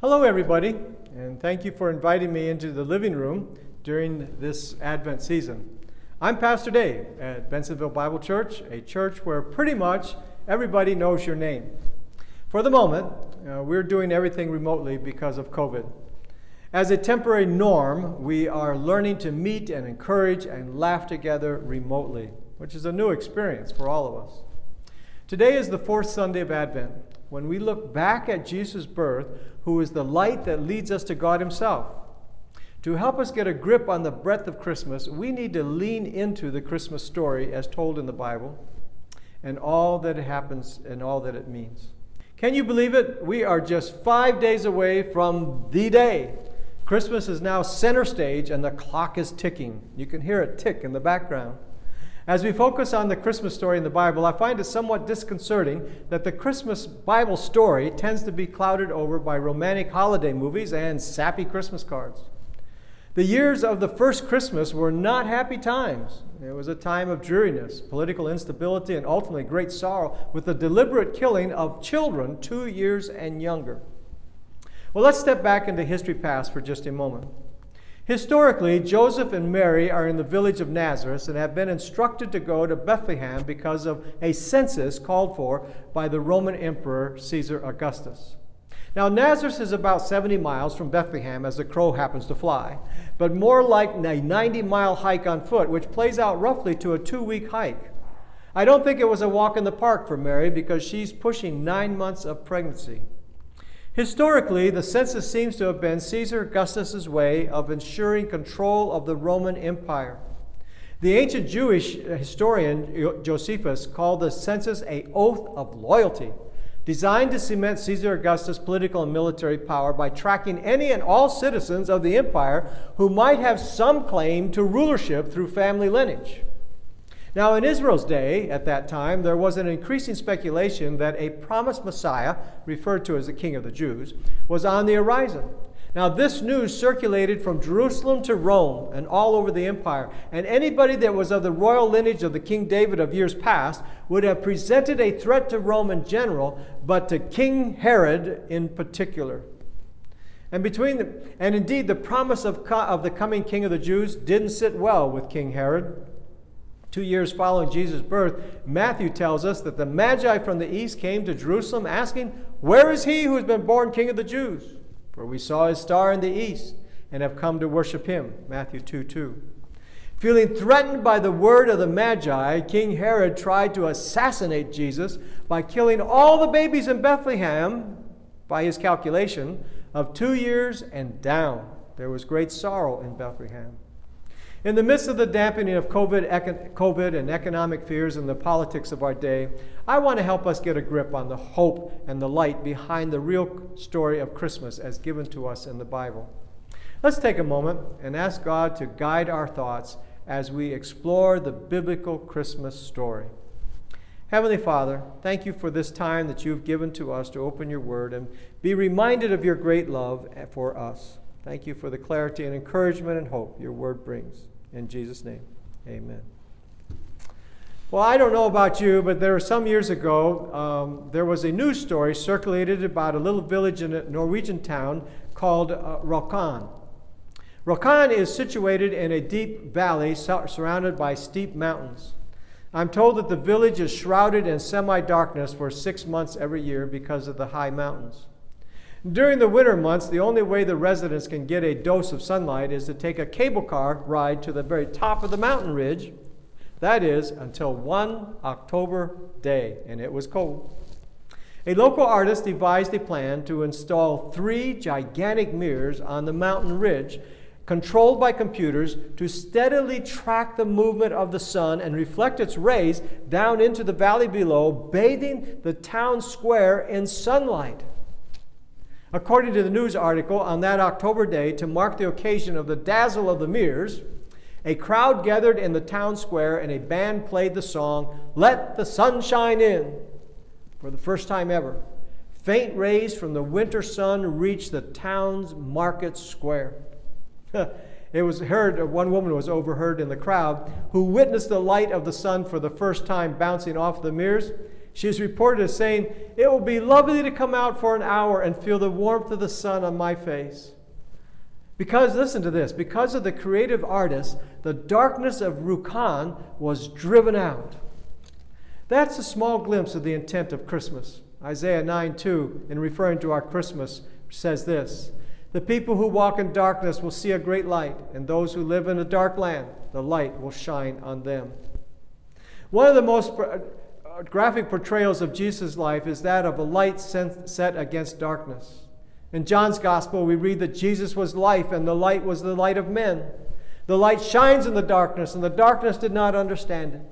Hello, everybody, and thank you for inviting me into the living room during this Advent season. I'm Pastor Dave at Bensenville Bible Church, a church where pretty much everybody knows your name. For the moment, uh, we're doing everything remotely because of COVID. As a temporary norm, we are learning to meet and encourage and laugh together remotely, which is a new experience for all of us. Today is the fourth Sunday of Advent, when we look back at Jesus' birth, who is the light that leads us to God Himself. To help us get a grip on the breadth of Christmas, we need to lean into the Christmas story as told in the Bible and all that it happens and all that it means. Can you believe it? We are just five days away from the day. Christmas is now center stage and the clock is ticking. You can hear it tick in the background. As we focus on the Christmas story in the Bible, I find it somewhat disconcerting that the Christmas Bible story tends to be clouded over by romantic holiday movies and sappy Christmas cards. The years of the first Christmas were not happy times. It was a time of dreariness, political instability, and ultimately great sorrow with the deliberate killing of children two years and younger. Well, let's step back into history past for just a moment. Historically, Joseph and Mary are in the village of Nazareth and have been instructed to go to Bethlehem because of a census called for by the Roman Emperor Caesar Augustus. Now, Nazareth is about 70 miles from Bethlehem as the crow happens to fly, but more like a 90 mile hike on foot, which plays out roughly to a two week hike. I don't think it was a walk in the park for Mary because she's pushing nine months of pregnancy. Historically, the census seems to have been Caesar Augustus's way of ensuring control of the Roman Empire. The ancient Jewish uh, historian Josephus called the census a oath of loyalty, designed to cement Caesar Augustus' political and military power by tracking any and all citizens of the empire who might have some claim to rulership through family lineage. Now, in Israel's day, at that time, there was an increasing speculation that a promised Messiah, referred to as the King of the Jews, was on the horizon. Now, this news circulated from Jerusalem to Rome and all over the empire, and anybody that was of the royal lineage of the King David of years past would have presented a threat to Rome in general, but to King Herod in particular. And between the, and indeed, the promise of, of the coming King of the Jews didn't sit well with King Herod. Two years following Jesus' birth, Matthew tells us that the Magi from the east came to Jerusalem asking, Where is he who has been born King of the Jews? For we saw his star in the east and have come to worship him. Matthew 2 2. Feeling threatened by the word of the Magi, King Herod tried to assassinate Jesus by killing all the babies in Bethlehem, by his calculation, of two years and down. There was great sorrow in Bethlehem. In the midst of the dampening of COVID, COVID and economic fears and the politics of our day, I want to help us get a grip on the hope and the light behind the real story of Christmas as given to us in the Bible. Let's take a moment and ask God to guide our thoughts as we explore the biblical Christmas story. Heavenly Father, thank you for this time that you've given to us to open your word and be reminded of your great love for us. Thank you for the clarity and encouragement and hope your word brings. In Jesus' name, amen. Well, I don't know about you, but there were some years ago, um, there was a news story circulated about a little village in a Norwegian town called uh, Rjukan. Rjukan is situated in a deep valley surrounded by steep mountains. I'm told that the village is shrouded in semi darkness for six months every year because of the high mountains. During the winter months, the only way the residents can get a dose of sunlight is to take a cable car ride to the very top of the mountain ridge. That is, until one October day, and it was cold. A local artist devised a plan to install three gigantic mirrors on the mountain ridge, controlled by computers, to steadily track the movement of the sun and reflect its rays down into the valley below, bathing the town square in sunlight. According to the news article, on that October day, to mark the occasion of the dazzle of the mirrors, a crowd gathered in the town square and a band played the song, Let the Sun Shine In, for the first time ever. Faint rays from the winter sun reached the town's market square. it was heard, one woman was overheard in the crowd who witnessed the light of the sun for the first time bouncing off the mirrors. She is reported as saying, It will be lovely to come out for an hour and feel the warmth of the sun on my face. Because, listen to this, because of the creative artist, the darkness of Rjukan was driven out. That's a small glimpse of the intent of Christmas. Isaiah 9 2, in referring to our Christmas, says this The people who walk in darkness will see a great light, and those who live in a dark land, the light will shine on them. One of the most graphic portrayals of Jesus' life is that of a light set against darkness. In John's Gospel, we read that Jesus was life, and the light was the light of men. The light shines in the darkness, and the darkness did not understand it.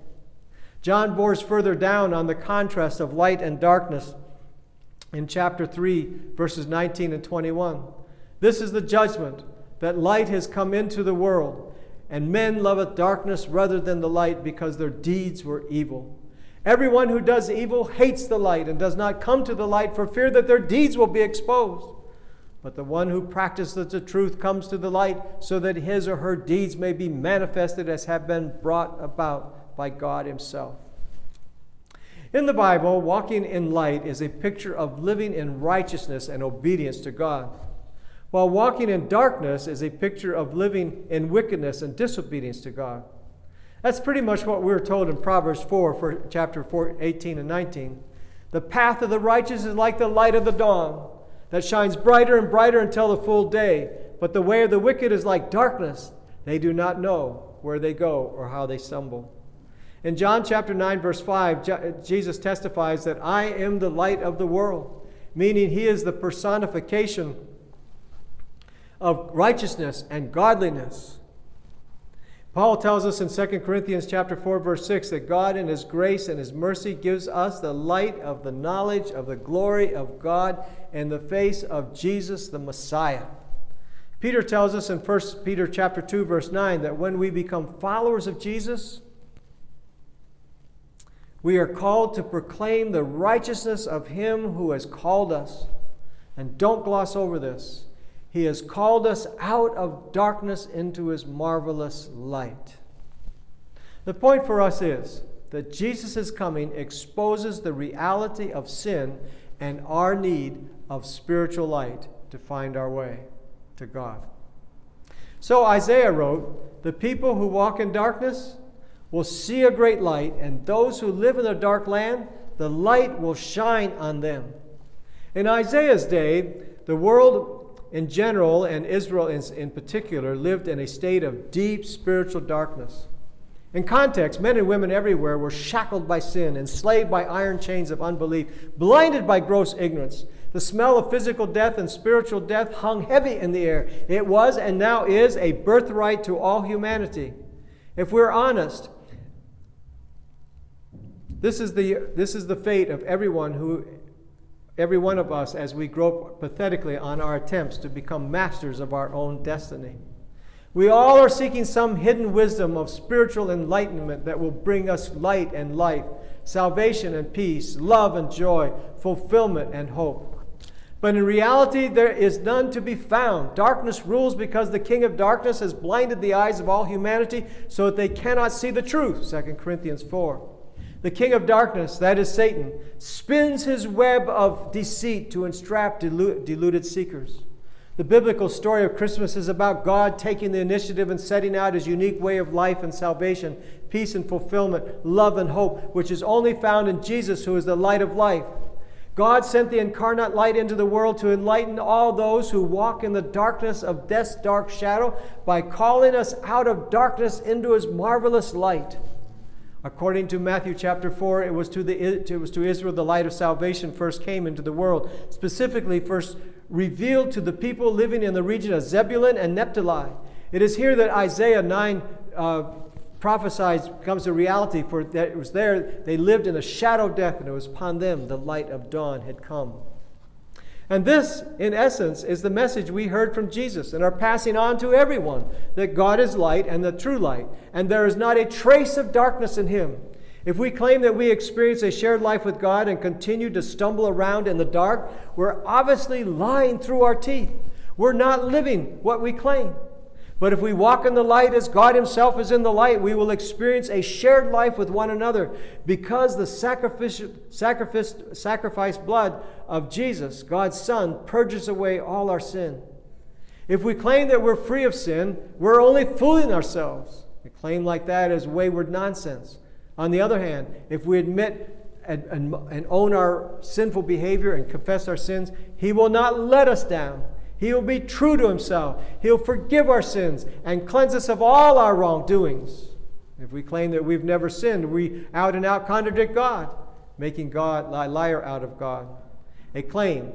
John bores further down on the contrast of light and darkness in chapter 3, verses 19 and 21. This is the judgment that light has come into the world, and men loveth darkness rather than the light because their deeds were evil. Everyone who does evil hates the light and does not come to the light for fear that their deeds will be exposed. But the one who practices the truth comes to the light so that his or her deeds may be manifested as have been brought about by God Himself. In the Bible, walking in light is a picture of living in righteousness and obedience to God, while walking in darkness is a picture of living in wickedness and disobedience to God. That's pretty much what we're told in Proverbs 4, for chapter 4, 18 and 19. The path of the righteous is like the light of the dawn that shines brighter and brighter until the full day. But the way of the wicked is like darkness. They do not know where they go or how they stumble. In John chapter 9, verse 5, Jesus testifies that I am the light of the world, meaning he is the personification of righteousness and godliness. Paul tells us in 2 Corinthians chapter 4 verse 6 that God in his grace and his mercy gives us the light of the knowledge of the glory of God in the face of Jesus the Messiah. Peter tells us in 1 Peter chapter 2 verse 9 that when we become followers of Jesus we are called to proclaim the righteousness of him who has called us. And don't gloss over this. He has called us out of darkness into his marvelous light. The point for us is that Jesus' coming exposes the reality of sin and our need of spiritual light to find our way to God. So Isaiah wrote, The people who walk in darkness will see a great light, and those who live in a dark land, the light will shine on them. In Isaiah's day, the world in general, and Israel in, in particular, lived in a state of deep spiritual darkness. In context, men and women everywhere were shackled by sin, enslaved by iron chains of unbelief, blinded by gross ignorance. The smell of physical death and spiritual death hung heavy in the air. It was and now is a birthright to all humanity. If we're honest, this is the, this is the fate of everyone who every one of us as we grope pathetically on our attempts to become masters of our own destiny. We all are seeking some hidden wisdom of spiritual enlightenment that will bring us light and life, salvation and peace, love and joy, fulfillment and hope. But in reality, there is none to be found. Darkness rules because the king of darkness has blinded the eyes of all humanity so that they cannot see the truth. 2 Corinthians 4. The king of darkness, that is Satan, spins his web of deceit to entrap deluded seekers. The biblical story of Christmas is about God taking the initiative and setting out his unique way of life and salvation, peace and fulfillment, love and hope, which is only found in Jesus, who is the light of life. God sent the incarnate light into the world to enlighten all those who walk in the darkness of death's dark shadow by calling us out of darkness into his marvelous light. According to Matthew chapter 4, it was to, the, it was to Israel the light of salvation first came into the world, specifically, first revealed to the people living in the region of Zebulun and Naphtali. It is here that Isaiah 9 uh, prophesies comes a reality, for that it was there they lived in a shadow of death, and it was upon them the light of dawn had come. And this, in essence, is the message we heard from Jesus and are passing on to everyone that God is light and the true light, and there is not a trace of darkness in him. If we claim that we experience a shared life with God and continue to stumble around in the dark, we're obviously lying through our teeth. We're not living what we claim. But if we walk in the light as God Himself is in the light, we will experience a shared life with one another because the sacrifice, sacrifice, sacrifice blood of Jesus, God's Son, purges away all our sin. If we claim that we're free of sin, we're only fooling ourselves. A claim like that is wayward nonsense. On the other hand, if we admit and, and, and own our sinful behavior and confess our sins, He will not let us down. He will be true to himself. He'll forgive our sins and cleanse us of all our wrongdoings. If we claim that we've never sinned, we out and out contradict God, making God a liar out of God. A claim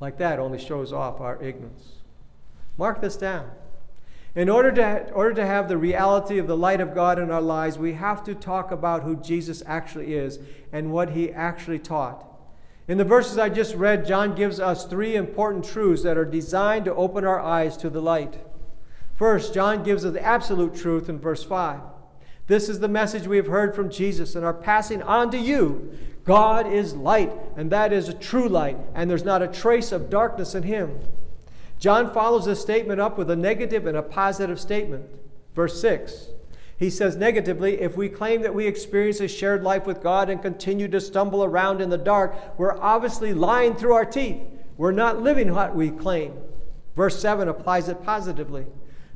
like that only shows off our ignorance. Mark this down. In order to, order to have the reality of the light of God in our lives, we have to talk about who Jesus actually is and what he actually taught. In the verses I just read, John gives us three important truths that are designed to open our eyes to the light. First, John gives us the absolute truth in verse 5. This is the message we have heard from Jesus and are passing on to you. God is light, and that is a true light, and there's not a trace of darkness in him. John follows this statement up with a negative and a positive statement. Verse 6 he says negatively, if we claim that we experience a shared life with God and continue to stumble around in the dark, we're obviously lying through our teeth. We're not living what we claim. Verse 7 applies it positively.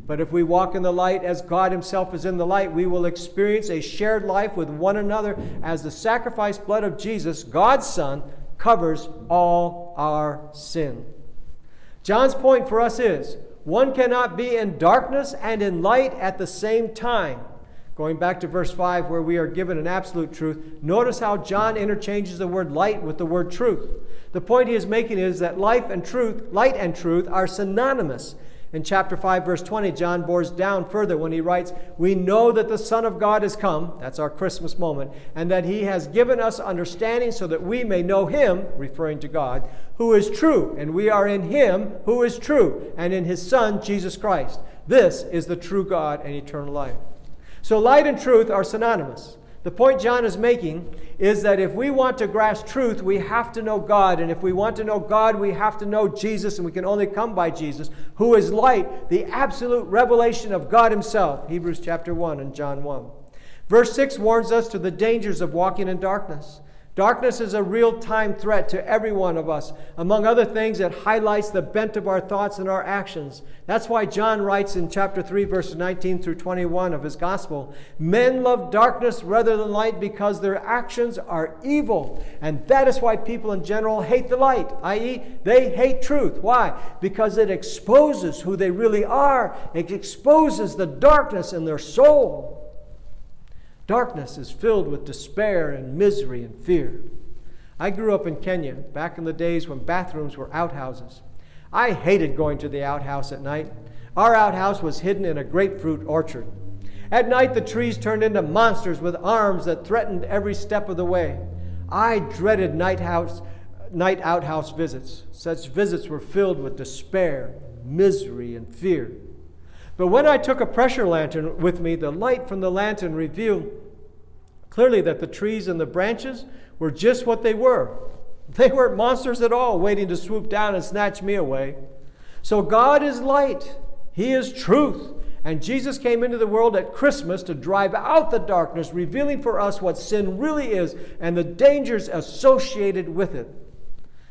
But if we walk in the light as God Himself is in the light, we will experience a shared life with one another as the sacrificed blood of Jesus, God's Son, covers all our sin. John's point for us is one cannot be in darkness and in light at the same time. Going back to verse 5, where we are given an absolute truth, notice how John interchanges the word light with the word truth. The point he is making is that life and truth, light and truth, are synonymous. In chapter 5, verse 20, John bores down further when he writes, We know that the Son of God has come, that's our Christmas moment, and that he has given us understanding so that we may know him, referring to God, who is true, and we are in him who is true, and in his Son, Jesus Christ. This is the true God and eternal life. So light and truth are synonymous. The point John is making is that if we want to grasp truth, we have to know God. And if we want to know God, we have to know Jesus, and we can only come by Jesus, who is light, the absolute revelation of God Himself. Hebrews chapter 1 and John 1. Verse 6 warns us to the dangers of walking in darkness. Darkness is a real time threat to every one of us. Among other things, it highlights the bent of our thoughts and our actions. That's why John writes in chapter 3, verses 19 through 21 of his gospel Men love darkness rather than light because their actions are evil. And that is why people in general hate the light, i.e., they hate truth. Why? Because it exposes who they really are, it exposes the darkness in their soul. Darkness is filled with despair and misery and fear. I grew up in Kenya back in the days when bathrooms were outhouses. I hated going to the outhouse at night. Our outhouse was hidden in a grapefruit orchard. At night, the trees turned into monsters with arms that threatened every step of the way. I dreaded night, house, night outhouse visits. Such visits were filled with despair, misery, and fear. But when I took a pressure lantern with me, the light from the lantern revealed clearly that the trees and the branches were just what they were. They weren't monsters at all, waiting to swoop down and snatch me away. So God is light, He is truth. And Jesus came into the world at Christmas to drive out the darkness, revealing for us what sin really is and the dangers associated with it.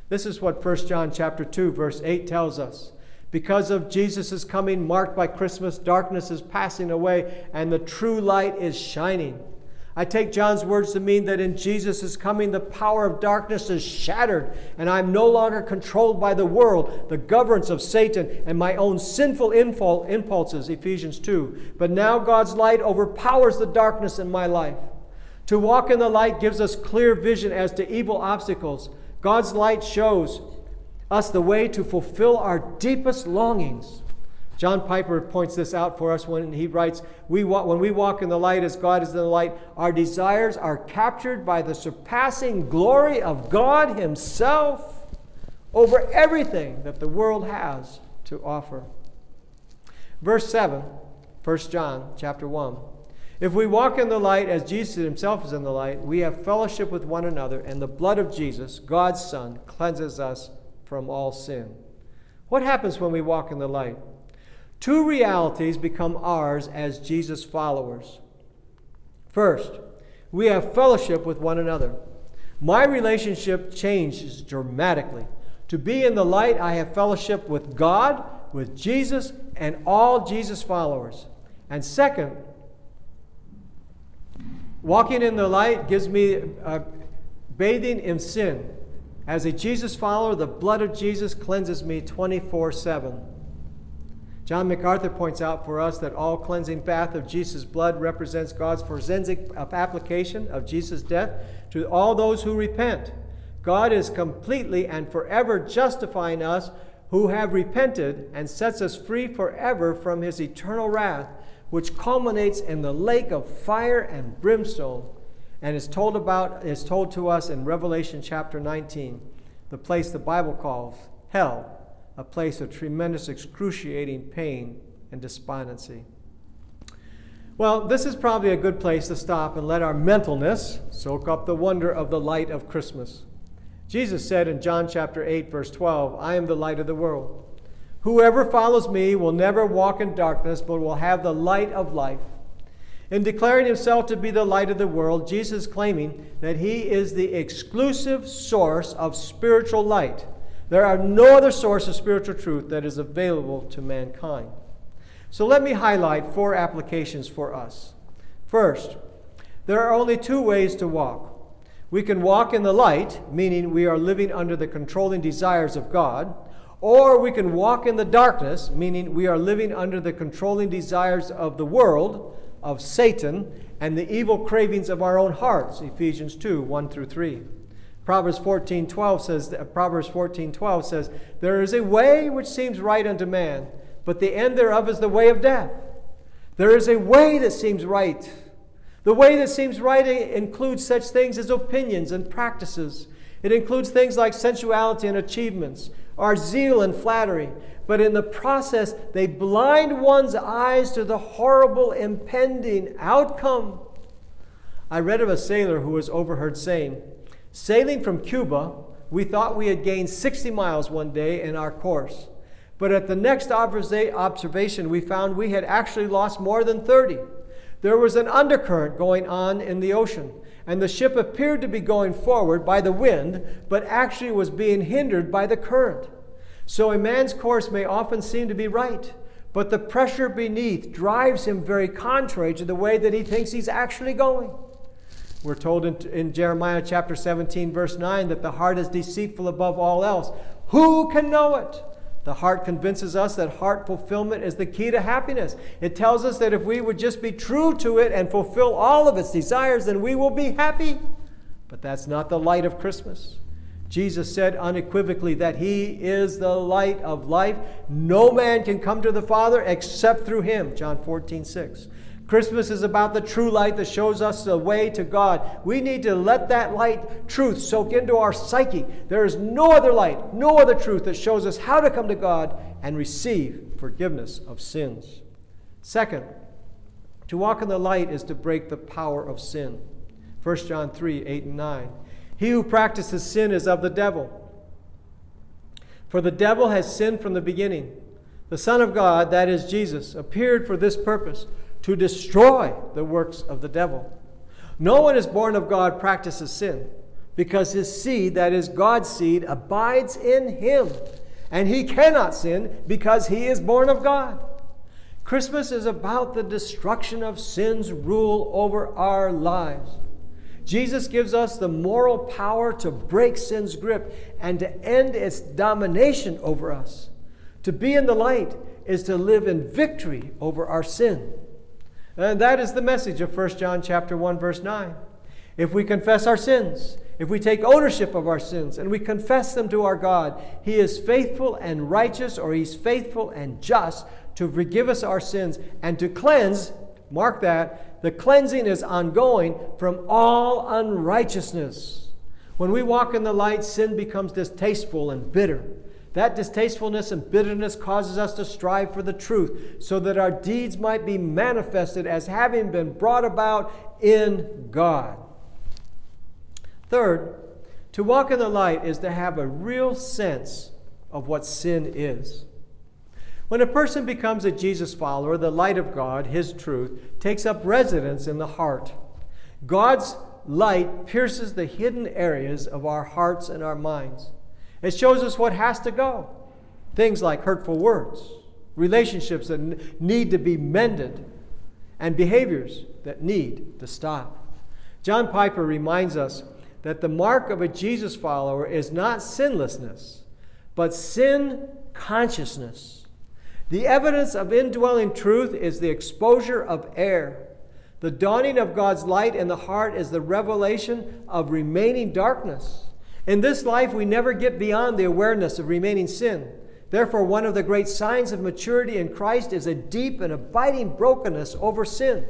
This is what 1 John chapter 2 verse 8 tells us. Because of Jesus' coming, marked by Christmas, darkness is passing away and the true light is shining. I take John's words to mean that in Jesus' coming, the power of darkness is shattered, and I'm no longer controlled by the world, the governance of Satan, and my own sinful impulses, Ephesians 2. But now God's light overpowers the darkness in my life. To walk in the light gives us clear vision as to evil obstacles. God's light shows us the way to fulfill our deepest longings. John Piper points this out for us when he writes, we When we walk in the light as God is in the light, our desires are captured by the surpassing glory of God Himself over everything that the world has to offer. Verse 7, 1 John chapter 1. If we walk in the light as Jesus himself is in the light, we have fellowship with one another, and the blood of Jesus, God's Son, cleanses us from all sin. What happens when we walk in the light? two realities become ours as Jesus followers. First, we have fellowship with one another. My relationship changes dramatically. To be in the light, I have fellowship with God, with Jesus, and all Jesus followers. And second, walking in the light gives me uh, bathing in sin. As a Jesus follower, the blood of Jesus cleanses me 24 7. John MacArthur points out for us that all cleansing bath of Jesus' blood represents God's forensic application of Jesus' death to all those who repent. God is completely and forever justifying us who have repented and sets us free forever from his eternal wrath, which culminates in the lake of fire and brimstone and is told about is told to us in Revelation chapter 19, the place the Bible calls hell a place of tremendous, excruciating pain and despondency. Well, this is probably a good place to stop and let our mentalness soak up the wonder of the light of Christmas. Jesus said in John chapter 8, verse 12, I am the light of the world. Whoever follows me will never walk in darkness, but will have the light of life. In declaring himself to be the light of the world, Jesus claiming that he is the exclusive source of spiritual light there are no other source of spiritual truth that is available to mankind. So let me highlight four applications for us. First, there are only two ways to walk. We can walk in the light, meaning we are living under the controlling desires of God, or we can walk in the darkness, meaning we are living under the controlling desires of the world, of Satan, and the evil cravings of our own hearts. Ephesians 2 1 through 3. Proverbs 14:12 says uh, Proverbs 14:12 says there is a way which seems right unto man, but the end thereof is the way of death. There is a way that seems right. The way that seems right includes such things as opinions and practices. It includes things like sensuality and achievements, our zeal and flattery. But in the process, they blind one's eyes to the horrible impending outcome. I read of a sailor who was overheard saying, Sailing from Cuba, we thought we had gained 60 miles one day in our course. But at the next observation, we found we had actually lost more than 30. There was an undercurrent going on in the ocean, and the ship appeared to be going forward by the wind, but actually was being hindered by the current. So a man's course may often seem to be right, but the pressure beneath drives him very contrary to the way that he thinks he's actually going. We're told in, in, Jeremiah chapter 17, verse 9, that the heart is deceitful above all else. Who can know it? The heart convinces us that heart fulfillment is the key to happiness. It tells us that if we would just be true to it and fulfill all of its desires, then we will be happy. But that's not the light of Christmas. Jesus said unequivocally that He is the light of life. No man can come to the Father except through Him. John 14, 6. Christmas is about the true light that shows us the way to God. We need to let that light truth soak into our psyche. There is no other light, no other truth that shows us how to come to God and receive forgiveness of sins. Second, to walk in the light is to break the power of sin. 1 John 3 8 and 9. He who practices sin is of the devil. For the devil has sinned from the beginning. The Son of God, that is Jesus, appeared for this purpose to destroy the works of the devil. No one is born of God practices sin because his seed, that is God's seed, abides in him. And he cannot sin because he is born of God. Christmas is about the destruction of sin's rule over our lives. Jesus gives us the moral power to break sin's grip and to end its domination over us. To be in the light is to live in victory over our sin. And that is the message of 1 John chapter 1 verse 9. If we confess our sins, if we take ownership of our sins and we confess them to our God, he is faithful and righteous or he's faithful and just to forgive us our sins and to cleanse, mark that, the cleansing is ongoing from all unrighteousness. When we walk in the light, sin becomes distasteful and bitter. That distastefulness and bitterness causes us to strive for the truth, so that our deeds might be manifested as having been brought about in God. Third, to walk in the light is to have a real sense of what sin is. When a person becomes a Jesus follower, the light of God, His truth, takes up residence in the heart. God's light pierces the hidden areas of our hearts and our minds. It shows us what has to go. Things like hurtful words, relationships that need to be mended, and behaviors that need to stop. John Piper reminds us that the mark of a Jesus follower is not sinlessness, but sin consciousness. The evidence of indwelling truth is the exposure of error. The dawning of God's light in the heart is the revelation of remaining darkness. In this life, we never get beyond the awareness of remaining sin. Therefore, one of the great signs of maturity in Christ is a deep and abiding brokenness over sin.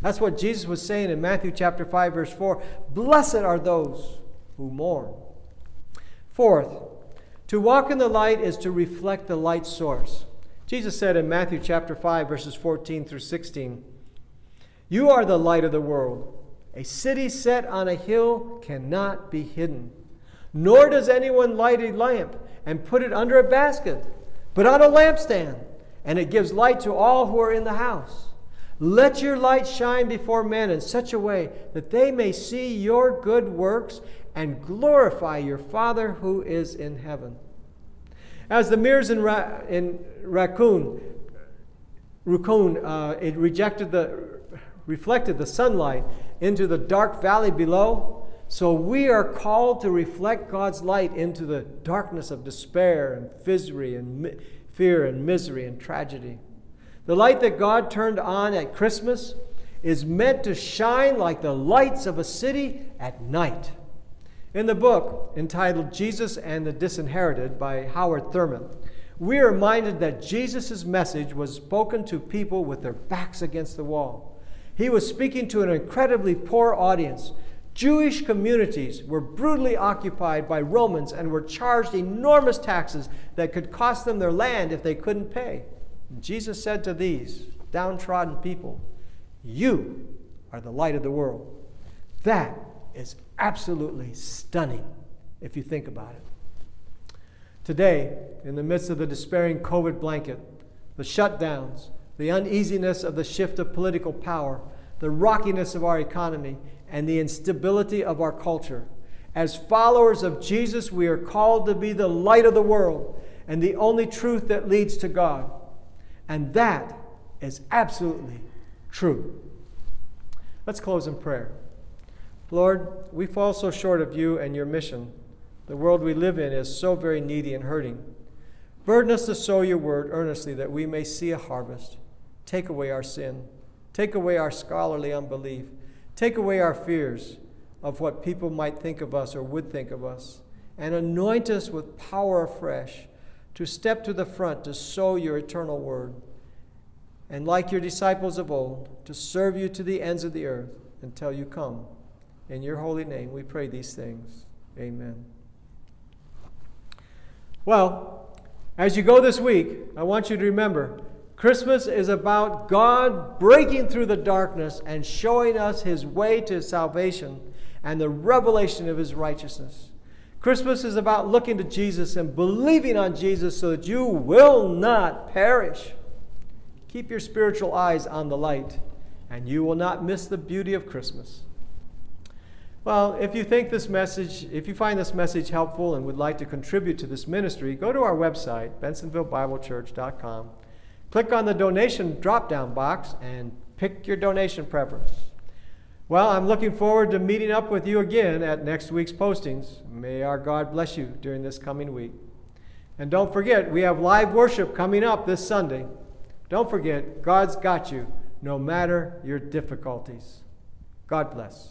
That's what Jesus was saying in Matthew chapter 5 verse 4. Blessed are those who mourn. Fourth, to walk in the light is to reflect the light source. Jesus said in Matthew chapter 5 verses 14 through 16, "You are the light of the world. A city set on a hill cannot be hidden." Nor does anyone light a lamp and put it under a basket, but on a lampstand, and it gives light to all who are in the house. Let your light shine before men in such a way that they may see your good works and glorify your Father who is in heaven. As the mirrors in, Ra- in Raccoon, Raccoon uh, it rejected the, reflected the sunlight into the dark valley below, so we are called to reflect God's light into the darkness of despair and misery and fear and misery and tragedy. The light that God turned on at Christmas is meant to shine like the lights of a city at night. In the book entitled Jesus and the Disinherited by Howard Thurman, we are reminded that Jesus' message was spoken to people with their backs against the wall. He was speaking to an incredibly poor audience Jewish communities were brutally occupied by Romans and were charged enormous taxes that could cost them their land if they couldn't pay. Jesus said to these downtrodden people, You are the light of the world. That is absolutely stunning if you think about it. Today, in the midst of the despairing COVID blanket, the shutdowns, the uneasiness of the shift of political power, the rockiness of our economy, and the instability of our culture. As followers of Jesus, we are called to be the light of the world and the only truth that leads to God. And that is absolutely true. Let's close in prayer. Lord, we fall so short of you and your mission. The world we live in is so very needy and hurting. Burden us to sow your word earnestly that we may see a harvest. Take away our sin. Take away our scholarly unbelief. Take away our fears of what people might think of us or would think of us, and anoint us with power afresh to step to the front to sow your eternal word. And like your disciples of old, to serve you to the ends of the earth until you come. In your holy name, we pray these things. Amen. Well, as you go this week, I want you to remember Christmas is about God breaking through the darkness and showing us his way to salvation and the revelation of his righteousness. Christmas is about looking to Jesus and believing on Jesus so that you will not perish. Keep your spiritual eyes on the light, and you will not miss the beauty of Christmas. Well, if you think this message, if you find this message helpful and would like to contribute to this ministry, go to our website, bensenvillebiblechurch.com Click on the donation drop down box and pick your donation preference. Well, I'm looking forward to meeting up with you again at next week's postings. May our God bless you during this coming week. And don't forget, we have live worship coming up this Sunday. Don't forget, God's got you no matter your difficulties. God bless.